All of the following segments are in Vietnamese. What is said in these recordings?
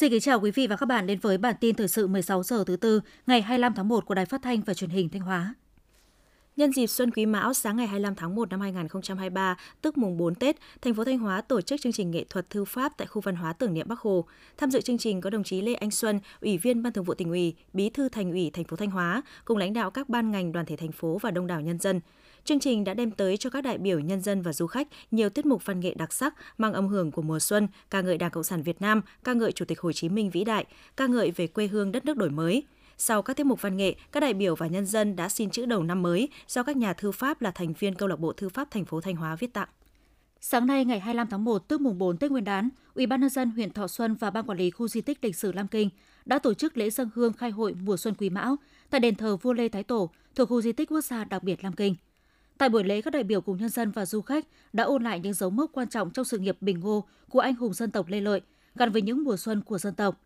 Xin kính chào quý vị và các bạn đến với bản tin thời sự 16 giờ thứ tư ngày 25 tháng 1 của Đài Phát thanh và Truyền hình Thanh Hóa. Nhân dịp Xuân Quý Mão sáng ngày 25 tháng 1 năm 2023, tức mùng 4 Tết, thành phố Thanh Hóa tổ chức chương trình nghệ thuật thư pháp tại khu văn hóa tưởng niệm Bắc Hồ. Tham dự chương trình có đồng chí Lê Anh Xuân, Ủy viên Ban Thường vụ tỉnh ủy, Bí thư Thành ủy thành phố Thanh Hóa, cùng lãnh đạo các ban ngành đoàn thể thành phố và đông đảo nhân dân. Chương trình đã đem tới cho các đại biểu nhân dân và du khách nhiều tiết mục văn nghệ đặc sắc mang âm hưởng của mùa xuân, ca ngợi Đảng Cộng sản Việt Nam, ca ngợi Chủ tịch Hồ Chí Minh vĩ đại, ca ngợi về quê hương đất nước đổi mới. Sau các tiết mục văn nghệ, các đại biểu và nhân dân đã xin chữ đầu năm mới do các nhà thư pháp là thành viên câu lạc bộ thư pháp thành phố Thanh Hóa viết tặng. Sáng nay ngày 25 tháng 1 tức mùng 4 Tết Nguyên đán, Ủy ban nhân dân huyện Thọ Xuân và Ban quản lý khu di tích lịch sử Lam Kinh đã tổ chức lễ dân hương khai hội mùa xuân Quý Mão tại đền thờ vua Lê Thái Tổ thuộc khu di tích quốc gia đặc biệt Lam Kinh. Tại buổi lễ, các đại biểu cùng nhân dân và du khách đã ôn lại những dấu mốc quan trọng trong sự nghiệp bình ngô của anh hùng dân tộc Lê Lợi gắn với những mùa xuân của dân tộc.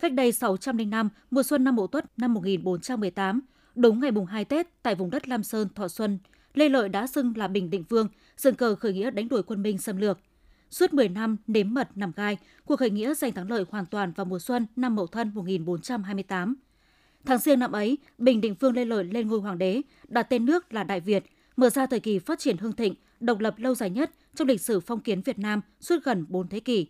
Cách đây 605 năm, mùa xuân năm Mậu Tuất năm 1418, đúng ngày mùng 2 Tết tại vùng đất Lam Sơn, Thọ Xuân, Lê Lợi đã xưng là Bình Định Vương, dựng cờ khởi nghĩa đánh đuổi quân Minh xâm lược. Suốt 10 năm nếm mật nằm gai, cuộc khởi nghĩa giành thắng lợi hoàn toàn vào mùa xuân năm Mậu Thân 1428. Tháng riêng năm ấy, Bình Định Vương Lê Lợi lên ngôi hoàng đế, đặt tên nước là Đại Việt, mở ra thời kỳ phát triển hưng thịnh, độc lập lâu dài nhất trong lịch sử phong kiến Việt Nam suốt gần 4 thế kỷ.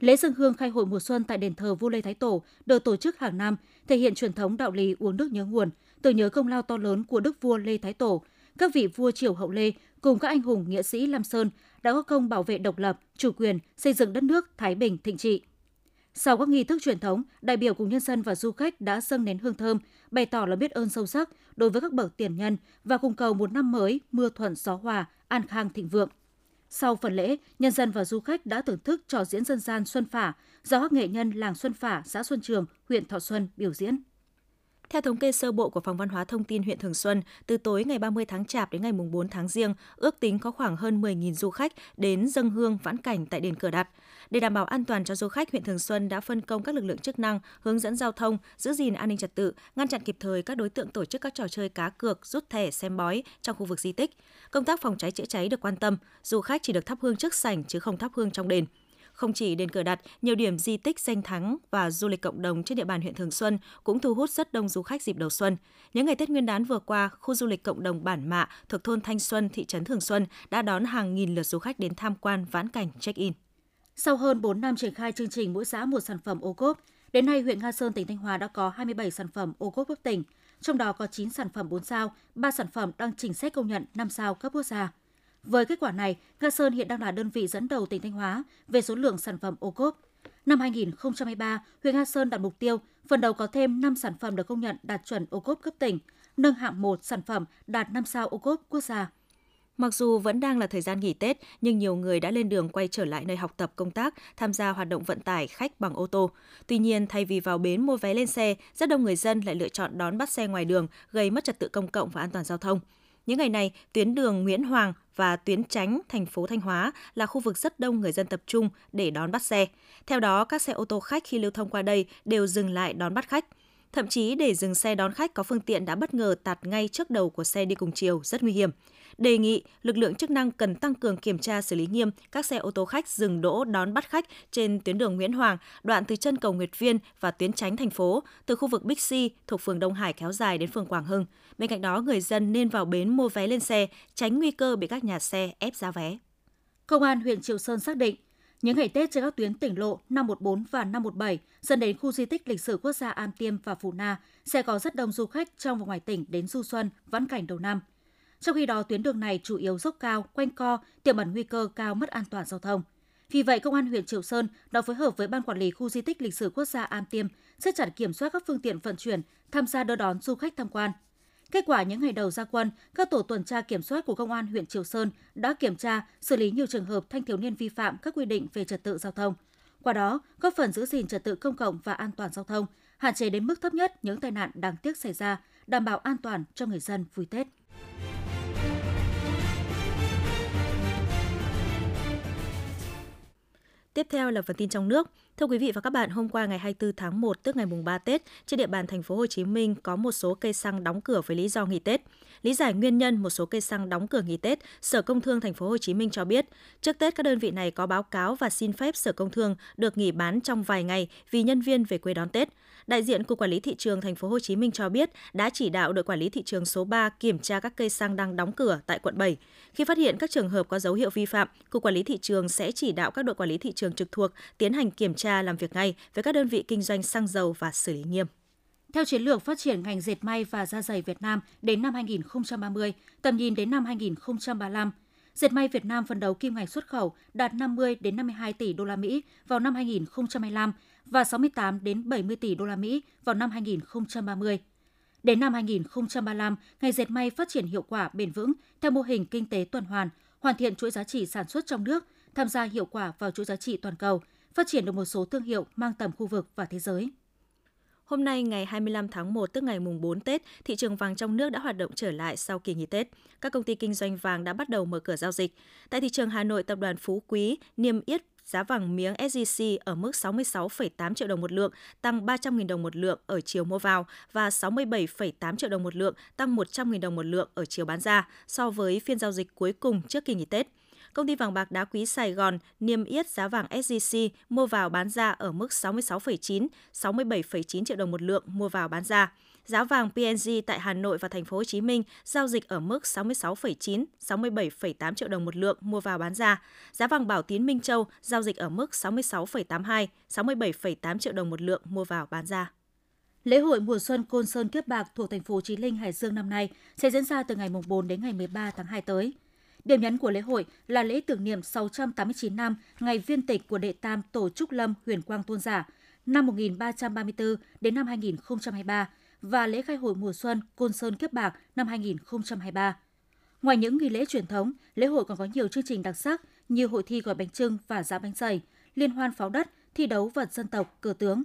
Lễ dân hương khai hội mùa xuân tại đền thờ vua Lê Thái Tổ được tổ chức hàng năm, thể hiện truyền thống đạo lý uống nước nhớ nguồn, tưởng nhớ công lao to lớn của đức vua Lê Thái Tổ, các vị vua triều hậu Lê cùng các anh hùng nghĩa sĩ Lam Sơn đã có công bảo vệ độc lập, chủ quyền, xây dựng đất nước Thái Bình thịnh trị. Sau các nghi thức truyền thống, đại biểu cùng nhân dân và du khách đã dâng nến hương thơm, bày tỏ lòng biết ơn sâu sắc đối với các bậc tiền nhân và cùng cầu một năm mới mưa thuận gió hòa, an khang thịnh vượng. Sau phần lễ, nhân dân và du khách đã thưởng thức trò diễn dân gian Xuân Phả do các nghệ nhân làng Xuân Phả, xã Xuân Trường, huyện Thọ Xuân biểu diễn. Theo thống kê sơ bộ của Phòng Văn hóa Thông tin huyện Thường Xuân, từ tối ngày 30 tháng Chạp đến ngày 4 tháng Giêng, ước tính có khoảng hơn 10.000 du khách đến dâng hương vãn cảnh tại đền Cửa Đặt. Để đảm bảo an toàn cho du khách, huyện Thường Xuân đã phân công các lực lượng chức năng hướng dẫn giao thông, giữ gìn an ninh trật tự, ngăn chặn kịp thời các đối tượng tổ chức các trò chơi cá cược, rút thẻ, xem bói trong khu vực di tích. Công tác phòng cháy chữa cháy được quan tâm, du khách chỉ được thắp hương trước sảnh chứ không thắp hương trong đền. Không chỉ đền cửa đặt, nhiều điểm di tích danh thắng và du lịch cộng đồng trên địa bàn huyện Thường Xuân cũng thu hút rất đông du khách dịp đầu xuân. Những ngày Tết Nguyên đán vừa qua, khu du lịch cộng đồng Bản Mạ thuộc thôn Thanh Xuân, thị trấn Thường Xuân đã đón hàng nghìn lượt du khách đến tham quan vãn cảnh check-in. Sau hơn 4 năm triển khai chương trình mỗi xã một sản phẩm ô cốp, đến nay huyện Nga Sơn tỉnh Thanh Hóa đã có 27 sản phẩm ô cốp cấp tỉnh, trong đó có 9 sản phẩm 4 sao, 3 sản phẩm đang trình xét công nhận 5 sao cấp quốc gia. Với kết quả này, Nga Sơn hiện đang là đơn vị dẫn đầu tỉnh Thanh Hóa về số lượng sản phẩm ô cốp. Năm 2023, huyện Nga Sơn đặt mục tiêu phần đầu có thêm 5 sản phẩm được công nhận đạt chuẩn ô cốp cấp tỉnh, nâng hạng 1 sản phẩm đạt 5 sao ô cốp quốc gia. Mặc dù vẫn đang là thời gian nghỉ Tết, nhưng nhiều người đã lên đường quay trở lại nơi học tập công tác, tham gia hoạt động vận tải khách bằng ô tô. Tuy nhiên, thay vì vào bến mua vé lên xe, rất đông người dân lại lựa chọn đón bắt xe ngoài đường, gây mất trật tự công cộng và an toàn giao thông. Những ngày này, tuyến đường Nguyễn Hoàng và tuyến tránh thành phố Thanh Hóa là khu vực rất đông người dân tập trung để đón bắt xe. Theo đó, các xe ô tô khách khi lưu thông qua đây đều dừng lại đón bắt khách. Thậm chí để dừng xe đón khách có phương tiện đã bất ngờ tạt ngay trước đầu của xe đi cùng chiều, rất nguy hiểm. Đề nghị lực lượng chức năng cần tăng cường kiểm tra xử lý nghiêm các xe ô tô khách dừng đỗ đón bắt khách trên tuyến đường Nguyễn Hoàng, đoạn từ chân cầu Nguyệt Viên và tuyến tránh thành phố, từ khu vực Bixi thuộc phường Đông Hải kéo dài đến phường Quảng Hưng. Bên cạnh đó, người dân nên vào bến mua vé lên xe, tránh nguy cơ bị các nhà xe ép giá vé. Công an huyện Triệu Sơn xác định, những ngày Tết trên các tuyến tỉnh lộ 514 và 517 dẫn đến khu di tích lịch sử quốc gia Am Tiêm và Phù Na sẽ có rất đông du khách trong và ngoài tỉnh đến du xuân, vãn cảnh đầu năm. Trong khi đó, tuyến đường này chủ yếu dốc cao, quanh co, tiềm ẩn nguy cơ cao mất an toàn giao thông. Vì vậy, Công an huyện Triệu Sơn đã phối hợp với Ban Quản lý Khu di tích lịch sử quốc gia Am Tiêm siết chặt kiểm soát các phương tiện vận chuyển tham gia đưa đón du khách tham quan. Kết quả những ngày đầu ra quân, các tổ tuần tra kiểm soát của Công an huyện Triều Sơn đã kiểm tra, xử lý nhiều trường hợp thanh thiếu niên vi phạm các quy định về trật tự giao thông. Qua đó, góp phần giữ gìn trật tự công cộng và an toàn giao thông, hạn chế đến mức thấp nhất những tai nạn đáng tiếc xảy ra, đảm bảo an toàn cho người dân vui Tết. Tiếp theo là phần tin trong nước. Thưa quý vị và các bạn, hôm qua ngày 24 tháng 1 tức ngày mùng 3 Tết, trên địa bàn thành phố Hồ Chí Minh có một số cây xăng đóng cửa với lý do nghỉ Tết. Lý giải nguyên nhân một số cây xăng đóng cửa nghỉ Tết, Sở Công Thương thành phố Hồ Chí Minh cho biết, trước Tết các đơn vị này có báo cáo và xin phép Sở Công Thương được nghỉ bán trong vài ngày vì nhân viên về quê đón Tết. Đại diện Cục Quản lý thị trường thành phố Hồ Chí Minh cho biết đã chỉ đạo đội quản lý thị trường số 3 kiểm tra các cây xăng đang đóng cửa tại quận 7. Khi phát hiện các trường hợp có dấu hiệu vi phạm, Cục Quản lý thị trường sẽ chỉ đạo các đội quản lý thị trường trực thuộc tiến hành kiểm tra làm việc ngay với các đơn vị kinh doanh xăng dầu và xử lý nghiêm. Theo chiến lược phát triển ngành dệt may và da giày Việt Nam đến năm 2030, tầm nhìn đến năm 2035, dệt may Việt Nam phấn đấu kim ngạch xuất khẩu đạt 50 đến 52 tỷ đô la Mỹ vào năm 2025 và 68 đến 70 tỷ đô la Mỹ vào năm 2030. Đến năm 2035, ngành dệt may phát triển hiệu quả bền vững theo mô hình kinh tế tuần hoàn, hoàn thiện chuỗi giá trị sản xuất trong nước, tham gia hiệu quả vào chuỗi giá trị toàn cầu, phát triển được một số thương hiệu mang tầm khu vực và thế giới. Hôm nay ngày 25 tháng 1 tức ngày mùng 4 Tết, thị trường vàng trong nước đã hoạt động trở lại sau kỳ nghỉ Tết. Các công ty kinh doanh vàng đã bắt đầu mở cửa giao dịch. Tại thị trường Hà Nội, tập đoàn Phú Quý niêm yết giá vàng miếng SJC ở mức 66,8 triệu đồng một lượng, tăng 300.000 đồng một lượng ở chiều mua vào và 67,8 triệu đồng một lượng, tăng 100.000 đồng một lượng ở chiều bán ra so với phiên giao dịch cuối cùng trước kỳ nghỉ Tết. Công ty vàng bạc đá quý Sài Gòn niêm yết giá vàng SJC mua vào bán ra ở mức 66,9, 67,9 triệu đồng một lượng mua vào bán ra. Giá vàng PNG tại Hà Nội và thành phố Hồ Chí Minh giao dịch ở mức 66,9, 67,8 triệu đồng một lượng mua vào bán ra. Giá vàng Bảo Tín Minh Châu giao dịch ở mức 66,82, 67,8 triệu đồng một lượng mua vào bán ra. Lễ hội mùa xuân Côn Sơn Kiếp Bạc thuộc thành phố Chí Linh, Hải Dương năm nay sẽ diễn ra từ ngày 4 đến ngày 13 tháng 2 tới. Điểm nhấn của lễ hội là lễ tưởng niệm 689 năm ngày viên tịch của đệ tam Tổ Trúc Lâm Huyền Quang Tôn Giả năm 1334 đến năm 2023 và lễ khai hội mùa xuân Côn Sơn Kiếp Bạc năm 2023. Ngoài những nghi lễ truyền thống, lễ hội còn có nhiều chương trình đặc sắc như hội thi gói bánh trưng và dã bánh dày, liên hoan pháo đất, thi đấu vật dân tộc, cờ tướng,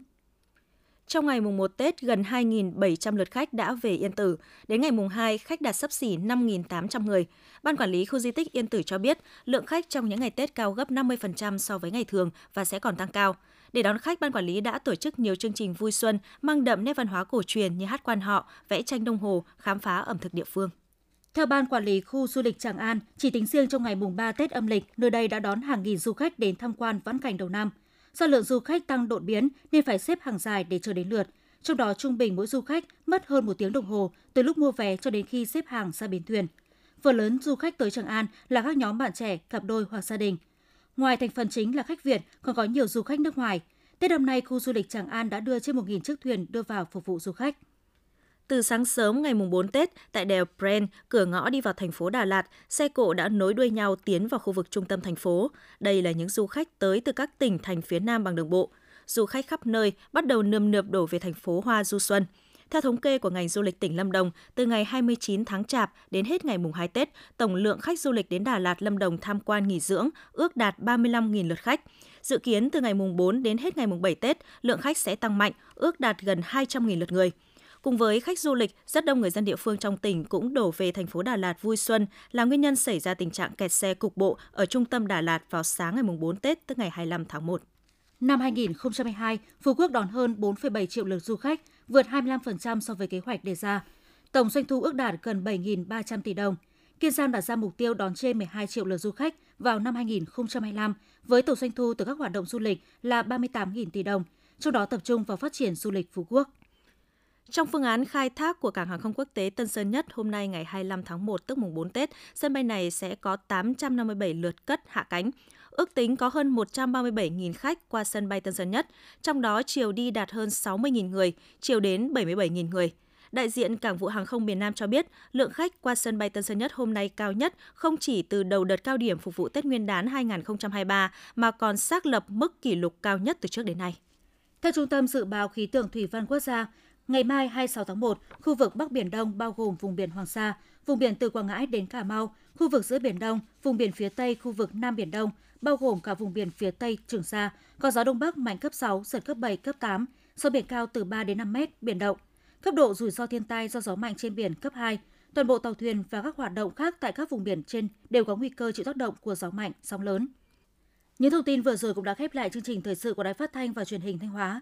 trong ngày mùng 1 Tết, gần 2.700 lượt khách đã về Yên Tử. Đến ngày mùng 2, khách đạt sấp xỉ 5.800 người. Ban quản lý khu di tích Yên Tử cho biết, lượng khách trong những ngày Tết cao gấp 50% so với ngày thường và sẽ còn tăng cao. Để đón khách, ban quản lý đã tổ chức nhiều chương trình vui xuân mang đậm nét văn hóa cổ truyền như hát quan họ, vẽ tranh đồng hồ, khám phá ẩm thực địa phương. Theo Ban Quản lý Khu Du lịch Tràng An, chỉ tính riêng trong ngày mùng 3 Tết âm lịch, nơi đây đã đón hàng nghìn du khách đến tham quan vãn cảnh đầu năm. Do lượng du khách tăng đột biến nên phải xếp hàng dài để chờ đến lượt. Trong đó trung bình mỗi du khách mất hơn một tiếng đồng hồ từ lúc mua vé cho đến khi xếp hàng ra bến thuyền. Phần lớn du khách tới Tràng An là các nhóm bạn trẻ, cặp đôi hoặc gia đình. Ngoài thành phần chính là khách Việt, còn có nhiều du khách nước ngoài. Tết năm nay, khu du lịch Tràng An đã đưa trên 1.000 chiếc thuyền đưa vào phục vụ du khách. Từ sáng sớm ngày mùng 4 Tết, tại đèo Pren, cửa ngõ đi vào thành phố Đà Lạt, xe cộ đã nối đuôi nhau tiến vào khu vực trung tâm thành phố. Đây là những du khách tới từ các tỉnh thành phía Nam bằng đường bộ. Du khách khắp nơi bắt đầu nườm nượp đổ về thành phố Hoa Du Xuân. Theo thống kê của ngành du lịch tỉnh Lâm Đồng, từ ngày 29 tháng Chạp đến hết ngày mùng 2 Tết, tổng lượng khách du lịch đến Đà Lạt Lâm Đồng tham quan nghỉ dưỡng ước đạt 35.000 lượt khách. Dự kiến từ ngày mùng 4 đến hết ngày mùng 7 Tết, lượng khách sẽ tăng mạnh, ước đạt gần 200.000 lượt người. Cùng với khách du lịch, rất đông người dân địa phương trong tỉnh cũng đổ về thành phố Đà Lạt vui xuân là nguyên nhân xảy ra tình trạng kẹt xe cục bộ ở trung tâm Đà Lạt vào sáng ngày 4 Tết tức ngày 25 tháng 1. Năm 2022, Phú Quốc đón hơn 4,7 triệu lượt du khách, vượt 25% so với kế hoạch đề ra. Tổng doanh thu ước đạt gần 7.300 tỷ đồng. Kiên Giang đặt ra mục tiêu đón trên 12 triệu lượt du khách vào năm 2025 với tổng doanh thu từ các hoạt động du lịch là 38.000 tỷ đồng, trong đó tập trung vào phát triển du lịch Phú Quốc. Trong phương án khai thác của cảng hàng không quốc tế Tân Sơn Nhất hôm nay ngày 25 tháng 1 tức mùng 4 Tết, sân bay này sẽ có 857 lượt cất hạ cánh. Ước tính có hơn 137.000 khách qua sân bay Tân Sơn Nhất, trong đó chiều đi đạt hơn 60.000 người, chiều đến 77.000 người. Đại diện Cảng vụ Hàng không miền Nam cho biết, lượng khách qua sân bay Tân Sơn Nhất hôm nay cao nhất không chỉ từ đầu đợt cao điểm phục vụ Tết Nguyên đán 2023 mà còn xác lập mức kỷ lục cao nhất từ trước đến nay. Theo Trung tâm Dự báo Khí tượng Thủy văn Quốc gia, Ngày mai 26 tháng 1, khu vực Bắc Biển Đông bao gồm vùng biển Hoàng Sa, vùng biển từ Quảng Ngãi đến Cà Mau, khu vực giữa Biển Đông, vùng biển phía Tây khu vực Nam Biển Đông, bao gồm cả vùng biển phía Tây Trường Sa, có gió Đông Bắc mạnh cấp 6, giật cấp 7, cấp 8, sóng biển cao từ 3 đến 5 mét, biển động. Cấp độ rủi ro thiên tai do gió mạnh trên biển cấp 2, toàn bộ tàu thuyền và các hoạt động khác tại các vùng biển trên đều có nguy cơ chịu tác động của gió mạnh, sóng lớn. Những thông tin vừa rồi cũng đã khép lại chương trình thời sự của Đài Phát thanh và Truyền hình Thanh Hóa.